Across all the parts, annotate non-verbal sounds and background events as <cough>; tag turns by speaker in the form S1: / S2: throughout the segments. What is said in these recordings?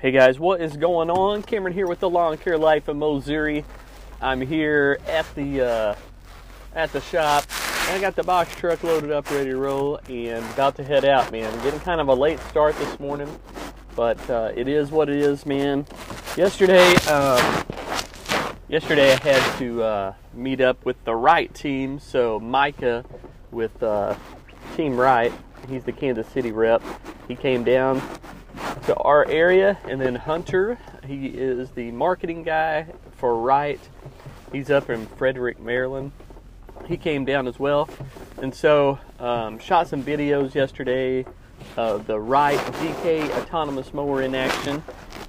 S1: Hey guys, what is going on? Cameron here with the Lawn Care Life of Missouri. I'm here at the uh, at the shop. I got the box truck loaded up, ready to roll, and about to head out, man. Getting kind of a late start this morning, but uh, it is what it is, man. Yesterday, um, yesterday I had to uh, meet up with the Wright team. So Micah with uh, Team Wright, he's the Kansas City rep. He came down to our area, and then Hunter, he is the marketing guy for Wright. He's up in Frederick, Maryland. He came down as well, and so um, shot some videos yesterday of the Wright ZK autonomous mower in action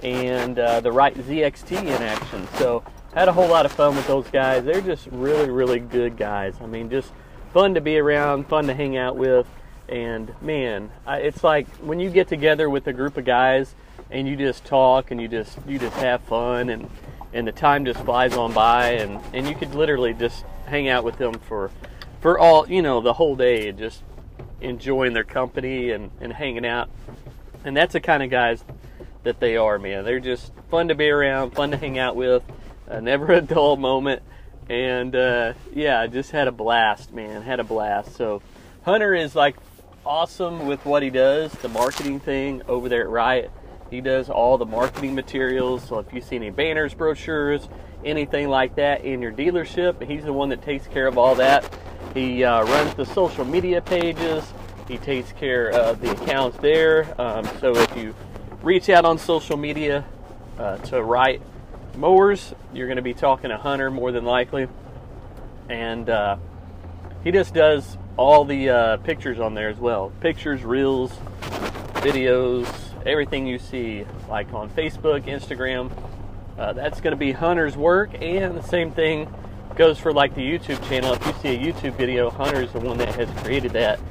S1: and uh, the Wright ZXT in action. So had a whole lot of fun with those guys. They're just really, really good guys. I mean, just fun to be around, fun to hang out with and man, I, it's like when you get together with a group of guys and you just talk and you just you just have fun and and the time just flies on by and and you could literally just hang out with them for for all you know the whole day and just enjoying their company and and hanging out. And that's the kind of guys that they are man. They're just fun to be around fun to hang out with uh, never a dull moment. And uh, yeah just had a blast man. Had a blast. So hunter is like awesome with what he does, the marketing thing over there at Wright. He does all the marketing materials. So if you see any banners, brochures, anything like that in your dealership, he's the one that takes care of all that. He uh, runs the social media pages. He takes care of the accounts there. Um, so if you reach out on social media uh, to Wright Mowers, you're going to be talking to Hunter more than likely. And uh, he just does all the uh, pictures on there as well. Pictures, reels, videos, everything you see, like on Facebook, Instagram. Uh, that's going to be Hunter's work, and the same thing goes for like the YouTube channel. If you see a YouTube video, Hunter's the one that has created that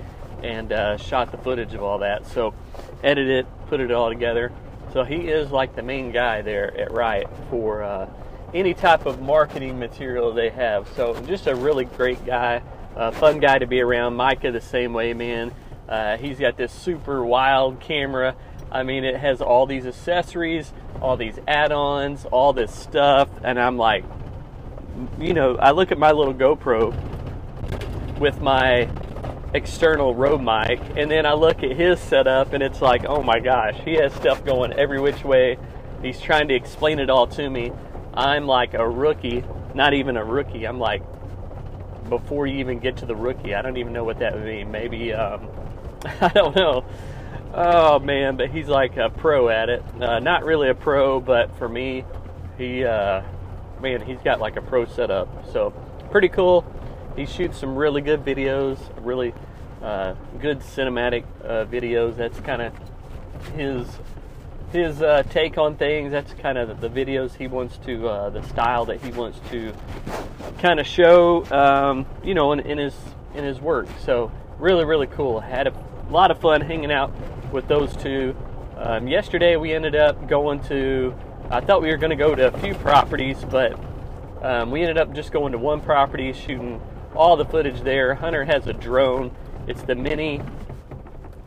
S1: and uh, shot the footage of all that. So, edit it, put it all together. So he is like the main guy there at Wright for uh, any type of marketing material they have. So just a really great guy. Uh, fun guy to be around. Micah, the same way, man. Uh, he's got this super wild camera. I mean, it has all these accessories, all these add ons, all this stuff. And I'm like, you know, I look at my little GoPro with my external Rode mic, and then I look at his setup, and it's like, oh my gosh, he has stuff going every which way. He's trying to explain it all to me. I'm like a rookie, not even a rookie. I'm like before you even get to the rookie. I don't even know what that would mean. Maybe um, <laughs> I don't know. Oh man, but he's like a pro at it. Uh, not really a pro, but for me, he uh, man, he's got like a pro setup. So pretty cool. He shoots some really good videos, really uh, good cinematic uh, videos. That's kind of his his uh, take on things. That's kind of the videos he wants to, uh, the style that he wants to kind of show, um, you know, in, in, his in his work. So really, really cool. Had a lot of fun hanging out with those two. Um, yesterday we ended up going to. I thought we were going to go to a few properties, but um, we ended up just going to one property, shooting all the footage there. Hunter has a drone. It's the Mini.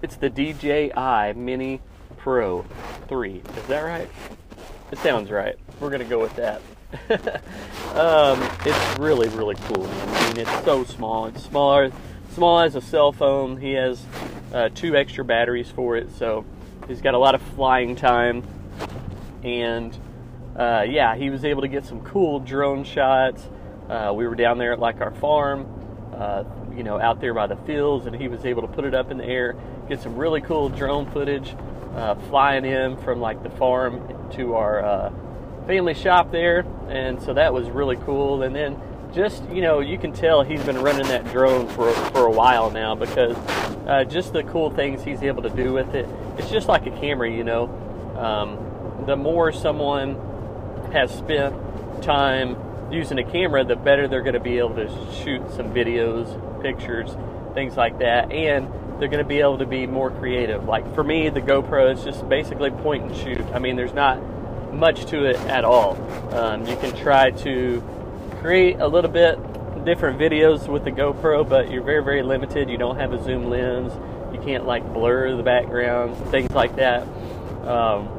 S1: It's the DJI Mini Pro 3. Is that right? It sounds right. We're going to go with that. <laughs> um, it's really, really cool. I mean, it's so small. It's smaller, small as a cell phone. He has uh, two extra batteries for it, so he's got a lot of flying time. And uh, yeah, he was able to get some cool drone shots. Uh, we were down there at like our farm, uh, you know, out there by the fields, and he was able to put it up in the air, get some really cool drone footage uh, flying in from like the farm to our uh, family shop there, and so that was really cool. And then just you know you can tell he's been running that drone for for a while now because uh, just the cool things he's able to do with it. It's just like a camera, you know. Um, the more someone has spent time using a camera, the better they're going to be able to shoot some videos, pictures, things like that, and they're going to be able to be more creative. Like for me, the GoPro is just basically point and shoot. I mean, there's not much to it at all. Um, you can try to create a little bit different videos with the GoPro, but you're very, very limited. You don't have a zoom lens. You can't like blur the background, things like that. Um,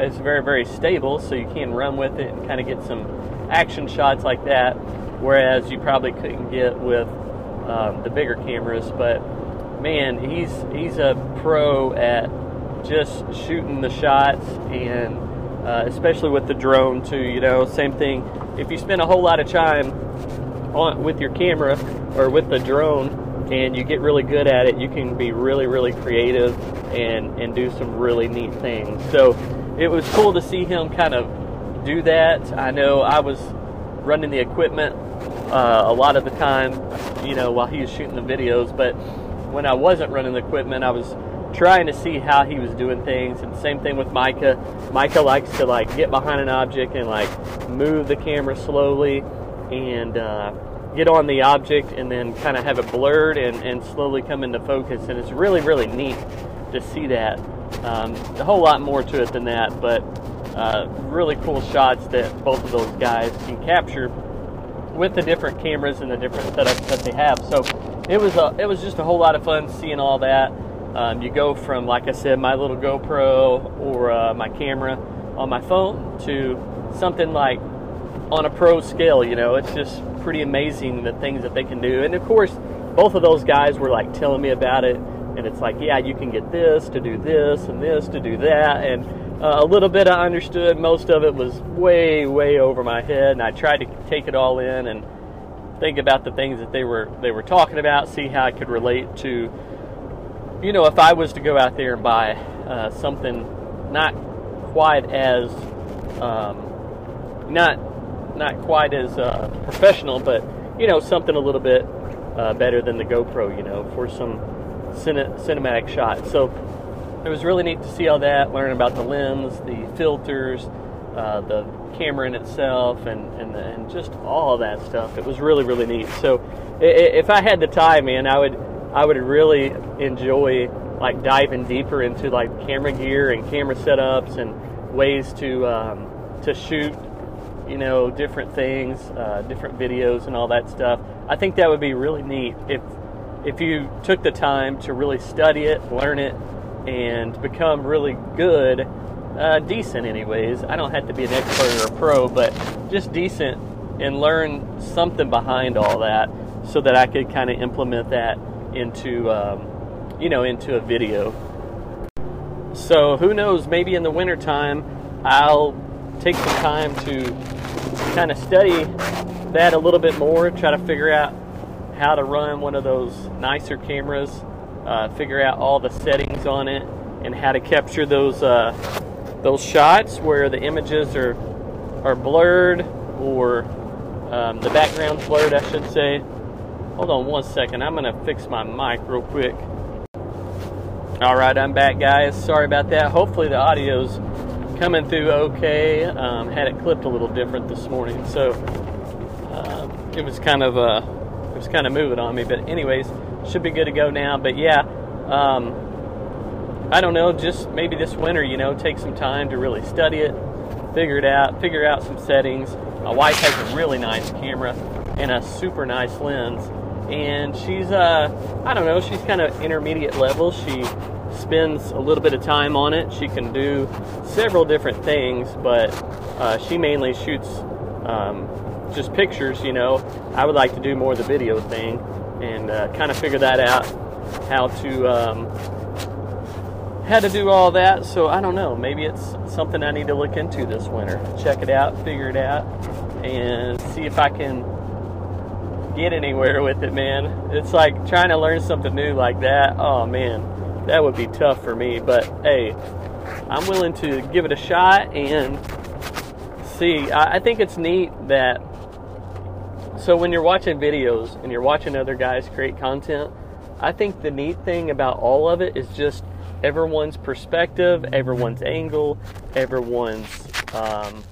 S1: it's very very stable, so you can run with it and kind of get some action shots like that. Whereas you probably couldn't get with um, the bigger cameras. But man, he's he's a pro at just shooting the shots and uh, especially with the drone too. You know, same thing. If you spend a whole lot of time on with your camera or with the drone and you get really good at it, you can be really, really creative and, and do some really neat things. So it was cool to see him kind of do that. I know I was running the equipment uh, a lot of the time, you know, while he was shooting the videos, but when I wasn't running the equipment, I was trying to see how he was doing things. And same thing with Micah. Micah likes to like get behind an object and like move the camera slowly and uh, get on the object and then kind of have it blurred and, and slowly come into focus. And it's really, really neat to see that. Um, a whole lot more to it than that, but uh, really cool shots that both of those guys can capture with the different cameras and the different setups that they have. So it was a, it was just a whole lot of fun seeing all that. Um, you go from, like I said, my little GoPro or uh, my camera on my phone to something like on a pro scale. You know, it's just pretty amazing the things that they can do. And of course, both of those guys were like telling me about it. And it's like, yeah, you can get this to do this and this to do that. And uh, a little bit I understood. Most of it was way, way over my head. And I tried to take it all in and think about the things that they were they were talking about, see how I could relate to you know, if I was to go out there and buy uh, something not quite as um, not not quite as uh, professional, but you know, something a little bit uh, better than the GoPro, you know, for some cine- cinematic shots. So it was really neat to see all that, learn about the lens, the filters, uh, the camera in itself, and and, and just all that stuff. It was really really neat. So if I had the time, man, I would I would really enjoy like diving deeper into like camera gear and camera setups and ways to um, to shoot, you know, different things, uh, different videos and all that stuff. I think that would be really neat if if you took the time to really study it, learn it, and become really good, uh, decent, anyways. I don't have to be an expert or a pro, but just decent and learn something behind all that so that I could kind of implement that into um, you know into a video. So who knows? Maybe in the wintertime, I'll take some time to kind of study that a little bit more, try to figure out how to run one of those nicer cameras, uh, figure out all the settings on it, and how to capture those uh, those shots where the images are are blurred or um, the background's blurred, I should say. Hold on one second. I'm going to fix my mic real quick. All right, I'm back, guys. Sorry about that. Hopefully, the audio's coming through okay. Um, had it clipped a little different this morning, so uh, it was kind of uh, it was kind of moving on me. But anyways, should be good to go now. But yeah, um, I don't know. Just maybe this winter, you know, take some time to really study it, figure it out, figure out some settings. My wife has a really nice camera and a super nice lens and she's uh I don't know, she's kind of intermediate level. She spends a little bit of time on it. She can do several different things, but uh, she mainly shoots um, just pictures. You know, I would like to do more of the video thing and uh, kind of figure that out, how to um, how to do all that. So I don't know. Maybe it's something I need to look into this winter. Check it out, figure it out, and see if I can get anywhere with it, man. It's like trying to learn something new like that. Oh man, that would be tough for me. But hey, I'm willing to give it a shot and see. I, I think it's neat that. So when you're watching videos and you're watching other guys create content, I think the neat thing about all of it is just everyone's perspective, everyone's angle, everyone's um,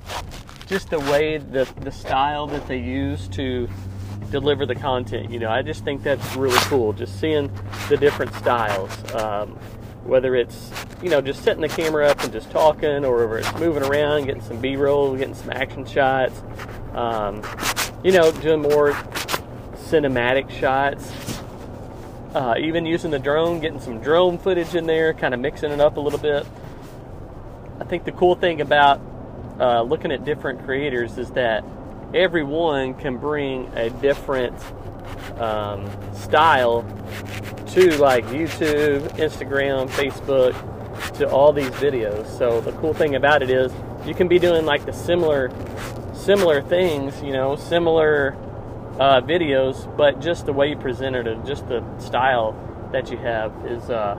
S1: just the way the the style that they use to deliver the content. You know, I just think that's really cool. Just seeing the different styles, um, whether it's you know just setting the camera up and just talking, or whether it's moving around, getting some B-roll, getting some action shots. Um, you know, doing more cinematic shots. Uh, even using the drone, getting some drone footage in there, kind of mixing it up a little bit. I think the cool thing about uh, looking at different creators is that everyone can bring a different um, style to like YouTube, Instagram, Facebook, to all these videos. So the cool thing about it is you can be doing like the similar similar things, you know, similar uh, videos, but just the way you present it and just the style that you have is, uh,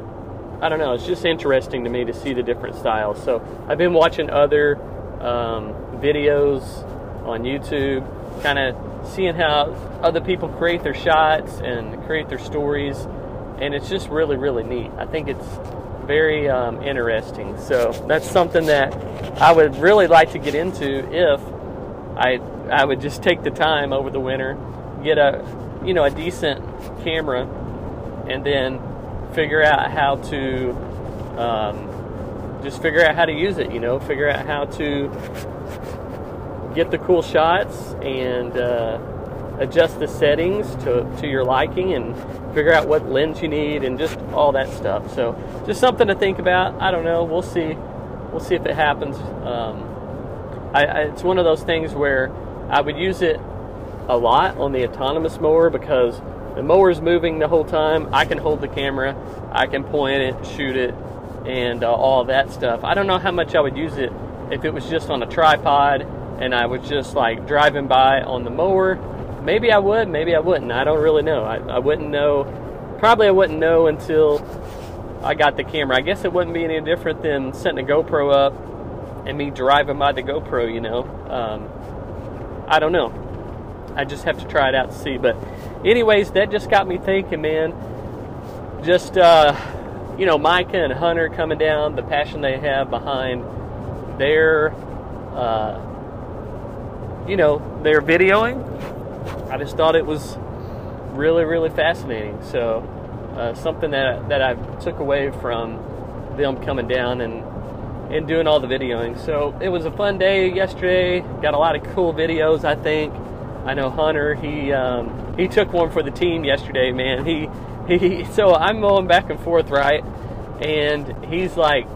S1: I don't know, it's just interesting to me to see the different styles. So I've been watching other um, videos on YouTube, kind of seeing how other people create their shots and create their stories, and it's just really, really neat. I think it's very um, interesting. So that's something that I would really like to get into if I I would just take the time over the winter, get a you know a decent camera, and then figure out how to um, just figure out how to use it. You know, figure out how to get the cool shots and uh, adjust the settings to, to your liking and figure out what lens you need and just all that stuff. So just something to think about. I don't know. We'll see. We'll see if it happens. Um, I, I, it's one of those things where I would use it a lot on the autonomous mower because the mower's moving the whole time. I can hold the camera, I can point it, shoot it, and uh, all that stuff. I don't know how much I would use it if it was just on a tripod and I was just like driving by on the mower. Maybe I would, maybe I wouldn't. I don't really know. I, I wouldn't know. Probably I wouldn't know until I got the camera. I guess it wouldn't be any different than setting a GoPro up and me driving by the GoPro, you know. Um, I don't know. I just have to try it out to see. But, anyways, that just got me thinking, man. Just, uh, you know, Micah and Hunter coming down, the passion they have behind their, uh, you know, they're videoing. I just thought it was really, really fascinating. So, uh, something that that I took away from them coming down and and doing all the videoing. So it was a fun day yesterday. Got a lot of cool videos. I think. I know Hunter. He um, he took one for the team yesterday. Man, he he. So I'm going back and forth, right? And he's like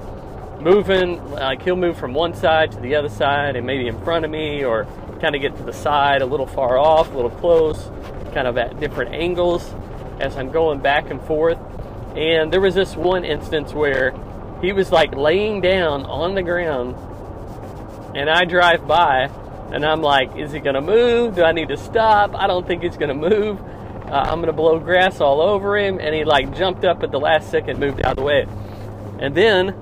S1: moving. Like he'll move from one side to the other side, and maybe in front of me, or kind of get to the side, a little far off, a little close, kind of at different angles as I'm going back and forth. And there was this one instance where he was like laying down on the ground and I drive by and I'm like, is he gonna move? Do I need to stop? I don't think he's gonna move. Uh, I'm gonna blow grass all over him. And he like jumped up at the last second, moved out of the way. And then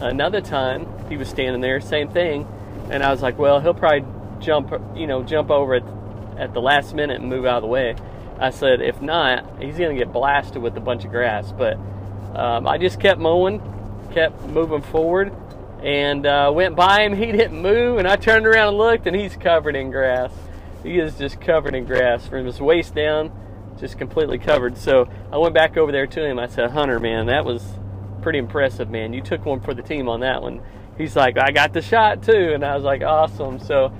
S1: another time he was standing there, same thing. And I was like, well, he'll probably jump, you know, jump over at, at the last minute and move out of the way. I said, if not, he's gonna get blasted with a bunch of grass. But um, I just kept mowing kept moving forward and uh, went by him. He didn't move, and I turned around and looked, and he's covered in grass. He is just covered in grass from his waist down, just completely covered. So I went back over there to him. I said, Hunter, man, that was pretty impressive, man. You took one for the team on that one. He's like, I got the shot too, and I was like, awesome. So,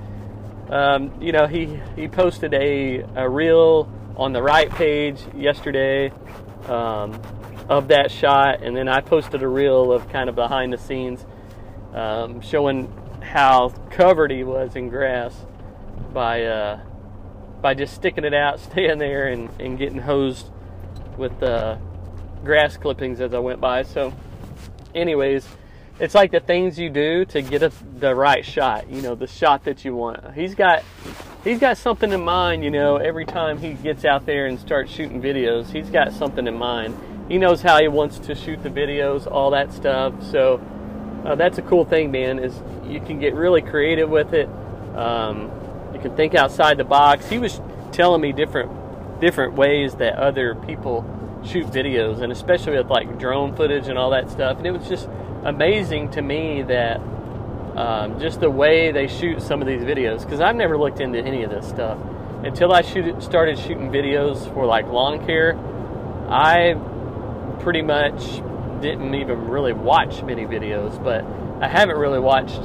S1: um, you know, he he posted a a reel on the Wright page yesterday. Um, of that shot, and then I posted a reel of kind of behind the scenes um, showing how covered he was in grass by uh, by just sticking it out, <laughs> staying there, and, and getting hosed with uh, grass clippings as I went by. So, anyways, it's like the things you do to get a, the right shot. You know, the shot that you want. He's got he's got something in mind. You know, every time he gets out there and starts shooting videos, he's got something in mind he knows how he wants to shoot the videos, all that stuff. So uh, that's a cool thing, man. Is you can get really creative with it. Um, you can think outside the box. He was telling me different different ways that other people shoot videos, and especially with like drone footage and all that stuff. And it was just amazing to me that um, just the way they shoot some of these videos because I've never looked into any of this stuff until I shoot, started shooting videos for like lawn care. I pretty much didn't even really watch many videos, but I haven't really watched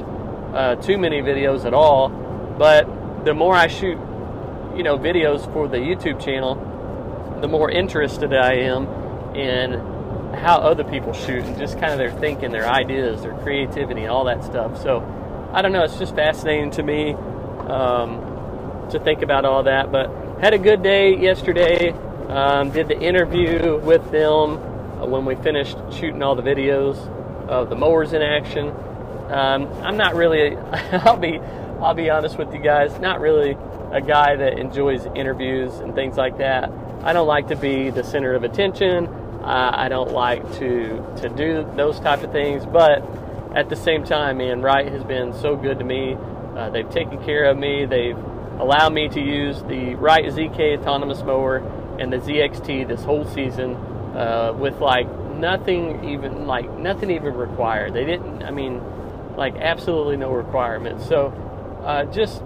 S1: uh, too many videos at all. But the more I shoot, you know, videos for the YouTube channel, the more interested I am in how other people shoot and just kind of their thinking, their ideas, their creativity, all that stuff. So I don't know. It's just fascinating to me um, to think about all that. But had a good day yesterday. Um, did the interview with them uh, when we finished shooting all the videos of the mowers in action. Um, I'm not really. <laughs> I'll be. I'll be honest with you guys. Not really a guy that enjoys interviews and things like that. I don't like to be the center of attention. Uh, I don't like to to do those type of things. But at the same time, man, Wright has been so good to me. Uh, they've taken care of me. They've allowed me to use the Wright ZK autonomous mower and the ZXT this whole season uh, with like nothing even like nothing even required. They didn't. I mean, like absolutely no requirements. So uh, just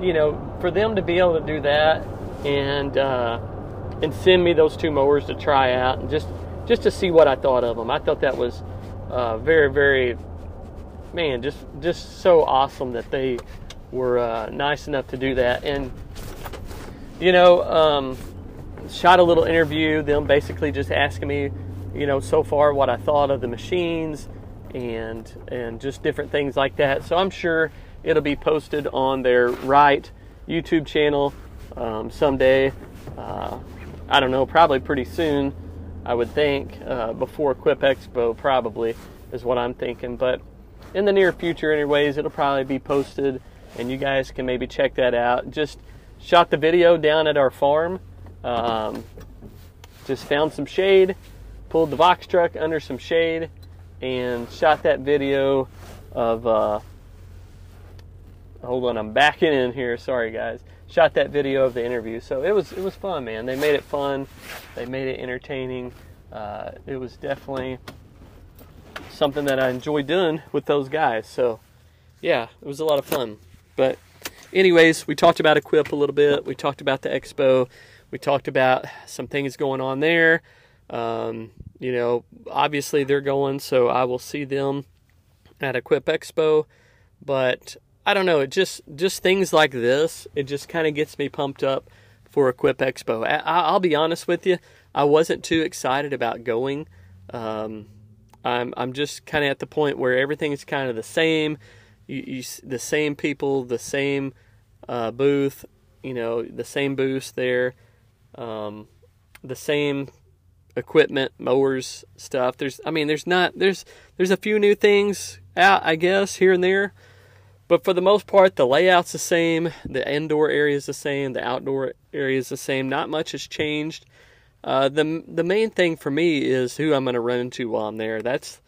S1: you know, for them to be able to do that and uh, and send me those two mowers to try out and just just to see what I thought of them. I thought that was uh, very very man just just so awesome that they were uh, nice enough to do that. And you know um, shot a little interview them basically just asking me you know so far what I thought of the machines and and just different things like that. So I'm sure it'll be posted on their Wright YouTube channel um, someday. Uh, I don't know, probably pretty soon, I would think, uh, before Equip Expo, probably, is what I'm thinking. But in the near future, anyways, it'll probably be posted, and you guys can maybe check that out. Just shot the video down at our farm. Um, just found some shade, pulled the box truck under some shade, and shot that video of. Uh, hold on, I'm backing in here. Sorry, guys shot that video of the interview. So it was it was fun, man. They made it fun. They made it entertaining. Uh, it was definitely something that I enjoyed doing with those guys. So yeah, it was a lot of fun. But anyways, we talked about Equip a little bit. We talked about the expo. We talked about some things going on there. Um, you know, obviously they're going, so I will see them at Equip Expo. But I don't know. It just just things like this. It just kind of gets me pumped up for Equip Expo. I, will be honest with you. I wasn't too excited about going. Um, I'm I'm just kind of at the point where everything's kind of the same. You, you the same people, the same uh, booth. You know, the same booths there. Um, the same equipment, mowers, stuff. There's, I mean, there's not, there's, there's a few new things out, I guess, here and there. But for the most part, the layout's the same, the indoor area is the same, the outdoor area is the same. Not much has changed. Uh, the the main thing for me is who I'm going to run into while I'm there. That's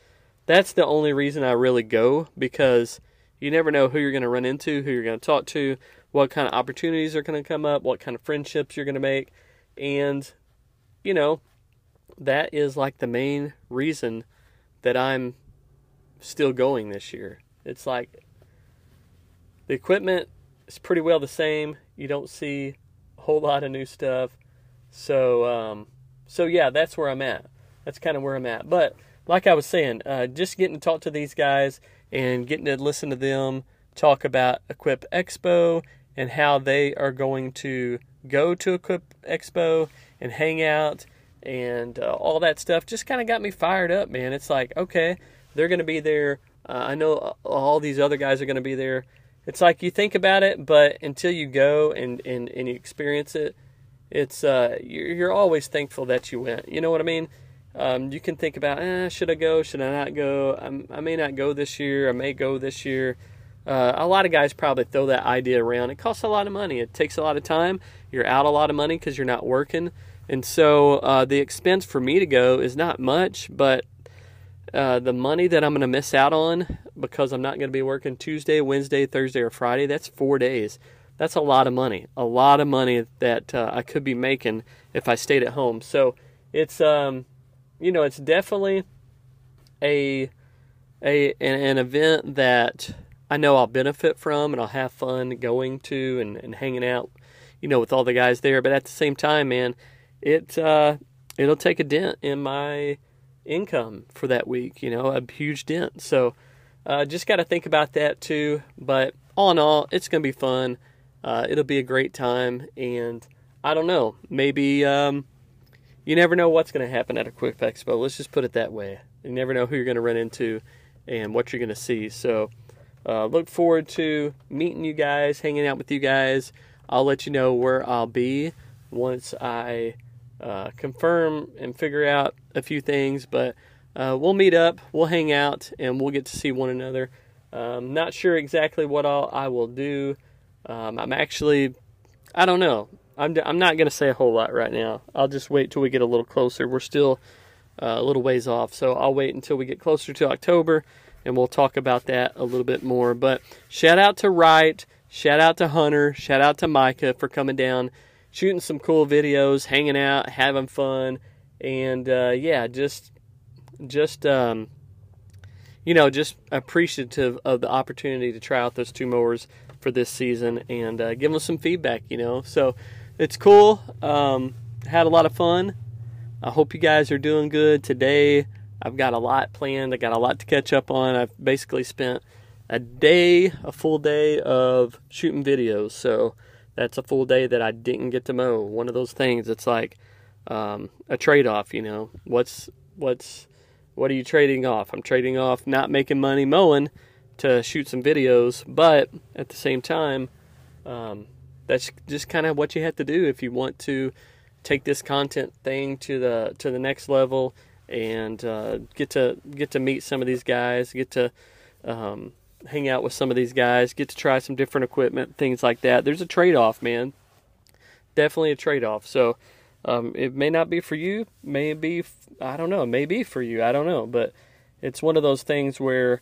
S1: that's the only reason I really go because you never know who you're going to run into, who you're going to talk to, what kind of opportunities are going to come up, what kind of friendships you're going to make, and you know that is like the main reason that I'm still going this year. It's like the equipment is pretty well the same. You don't see a whole lot of new stuff. So, um, so yeah, that's where I'm at. That's kind of where I'm at. But like I was saying, uh, just getting to talk to these guys and getting to listen to them talk about Equip Expo and how they are going to go to Equip Expo and hang out and uh, all that stuff just kind of got me fired up, man. It's like, okay, they're going to be there. Uh, I know all these other guys are going to be there it's like you think about it, but until you go and, and, and you experience it, it's uh, you're, you're always thankful that you went. You know what I mean? Um, you can think about, eh, should I go? Should I not go? I'm, i may not go this year. I may go this year. Uh, a lot of guys probably throw that idea around. It costs a lot of money. It takes a lot of time. You're out a lot of money because you're not working. And so uh, the expense for me to go is not much, but uh, the money that I'm going to miss out on because I'm not going to be working Tuesday, Wednesday, Thursday, or Friday, that's four days. That's a lot of money. A lot of money that uh, I could be making if I stayed at home. So it's, um, you know, it's definitely a, a an, an event that I know I'll benefit from and I'll have fun going to and, and hanging out, you know, with all the guys there. But at the same time, man, it uh, it'll take a dent in my income for that week, you know, a huge dent. So uh, just got to think about that too. But all in all, it's going to be fun. Uh, it'll be a great time. And I don't know, maybe, um, you never know what's going to happen at a Equip Expo. Let's just put it that way. You never know who you're going to run into and what you're going to see. So uh, look forward to meeting you guys, hanging out with you guys. I'll let you know where I'll be once I uh, confirm and figure out a few things. But uh, we'll meet up, we'll hang out, and we'll get to see one another. Um, not sure exactly what I'll, I will do. Um, I'm actually, I don't know. I'm, I'm not going to say a whole lot right now. I'll just wait till we get a little closer. We're still uh, a little ways off, so I'll wait until we get closer to October and we'll talk about that a little bit more. But shout out to Wright, shout out to Hunter, shout out to Micah for coming down, shooting some cool videos, hanging out, having fun, and uh, yeah, just just um, you know, just appreciative of the opportunity to try out those two mowers for this season and uh, give them some feedback. You know, so it's cool. Um, had a lot of fun. I hope you guys are doing good today. I've got a lot planned. I got a lot to catch up on. I've basically spent a day, a full day of shooting videos. So that's a full day that I didn't get to mow. One of those things. It's like um, a trade-off. You know, what's what's what are you trading off? I'm trading off not making money mowing to shoot some videos, but at the same time, um, that's just kind of what you have to do if you want to take this content thing to the to the next level and uh, get to get to meet some of these guys, get to um, hang out with some of these guys, get to try some different equipment, things like that. There's a trade off, man. Definitely a trade off. So um, it may not be for you, maybe I don't know, maybe for you, I don't know, but it's one of those things where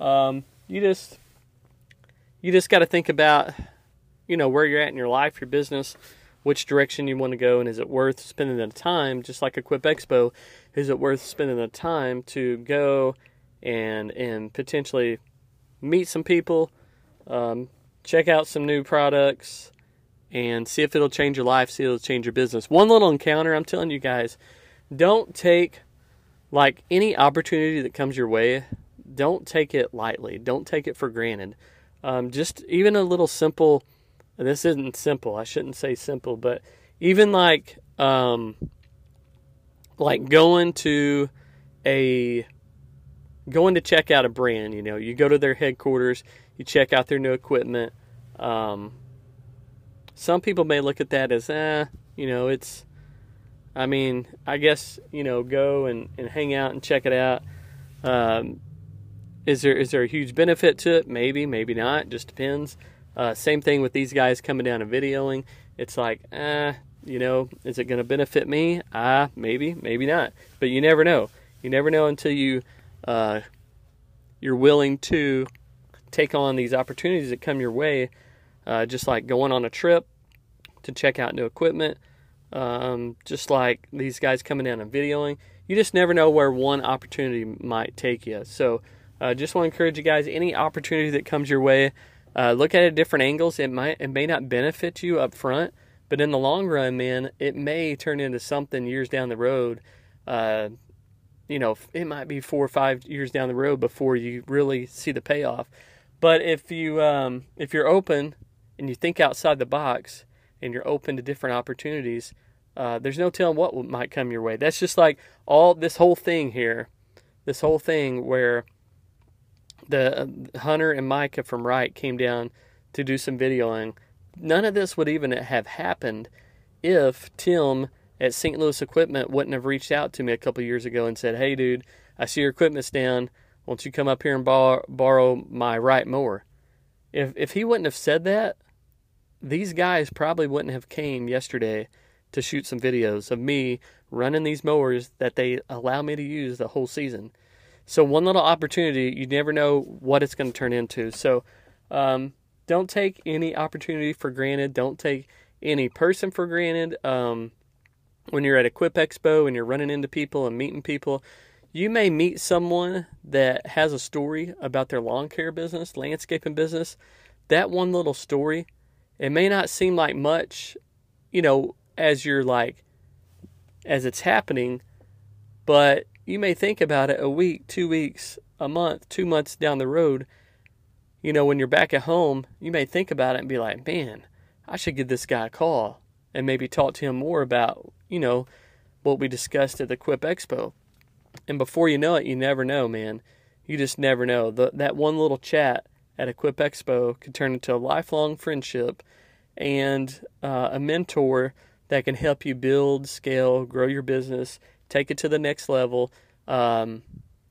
S1: um, you just you just got to think about you know where you're at in your life, your business, which direction you want to go, and is it worth spending the time, just like Equip Expo, is it worth spending the time to go and and potentially meet some people, um, check out some new products, and see if it'll change your life, see if it'll change your business. One little encounter, I'm telling you guys, don't take like any opportunity that comes your way, don't take it lightly. Don't take it for granted. Um, just even a little simple this isn't simple. I shouldn't say simple, but even like um, like going to a going to check out a brand. You know, you go to their headquarters, you check out their new equipment. Um, some people may look at that as, eh, you know, it's. I mean, I guess you know, go and, and hang out and check it out. Um, is there is there a huge benefit to it? Maybe, maybe not. Just depends. Uh, same thing with these guys coming down and videoing. It's like, eh, you know, is it going to benefit me? Ah, uh, maybe, maybe not. But you never know. You never know until you uh, you're willing to take on these opportunities that come your way. Uh, just like going on a trip to check out new equipment, um, just like these guys coming down and videoing. You just never know where one opportunity might take you. So, uh, just want to encourage you guys: any opportunity that comes your way, uh, look at it at different angles. It might it may not benefit you up front, but in the long run, man, it may turn into something years down the road. Uh, you know, it might be four or five years down the road before you really see the payoff. But if you um, if you're open and you think outside the box and you're open to different opportunities, uh, there's no telling what might come your way. That's just like all this whole thing here, this whole thing where the uh, Hunter and Micah from Wright came down to do some videoing. None of this would even have happened if Tim at St. Louis Equipment wouldn't have reached out to me a couple years ago and said, "Hey, dude, I see your equipment's down. Won't you come up here and bar- borrow my Wright mower?" If if he wouldn't have said that, these guys probably wouldn't have came yesterday to shoot some videos of me running these mowers that they allow me to use the whole season. So one little opportunity, you never know what it's going to turn into. So um, don't take any opportunity for granted. Don't take any person for granted. Um, when you're at Equip Expo and you're running into people and meeting people, you may meet someone that has a story about their lawn care business, landscaping business. That one little story, it may not seem like much, you know, as you're like, as it's happening, but you may think about it a week, two weeks, a month, two months down the road. You know, when you're back at home, you may think about it and be like, man, I should give this guy a call and maybe talk to him more about, you know, what we discussed at the Quip Expo. And before you know it, you never know, man. You just never know. The, that one little chat at Equip Expo could turn into a lifelong friendship and uh, a mentor that can help you build, scale, grow your business, take it to the next level, um,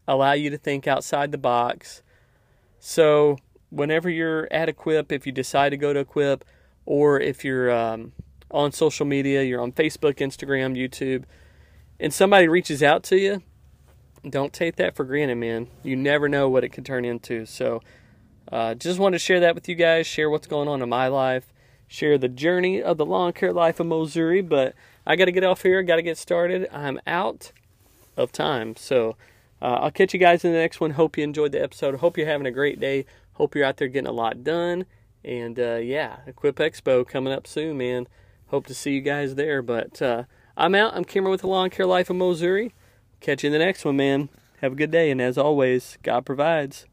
S1: allow you to think outside the box. So, whenever you're at Equip, if you decide to go to Equip, or if you're um, on social media, you're on Facebook, Instagram, YouTube, and somebody reaches out to you, don't take that for granted, man. You never know what it could turn into. So, uh, just wanted to share that with you guys, share what's going on in my life, share the journey of the lawn care life of Missouri. But I got to get off here, got to get started. I'm out of time. So, uh, I'll catch you guys in the next one. Hope you enjoyed the episode. Hope you're having a great day. Hope you're out there getting a lot done. And uh, yeah, Equip Expo coming up soon, man. Hope to see you guys there. But uh, I'm out. I'm Cameron with the Lawn Care Life of Missouri. Catch you in the next one, man. Have a good day. And as always, God provides.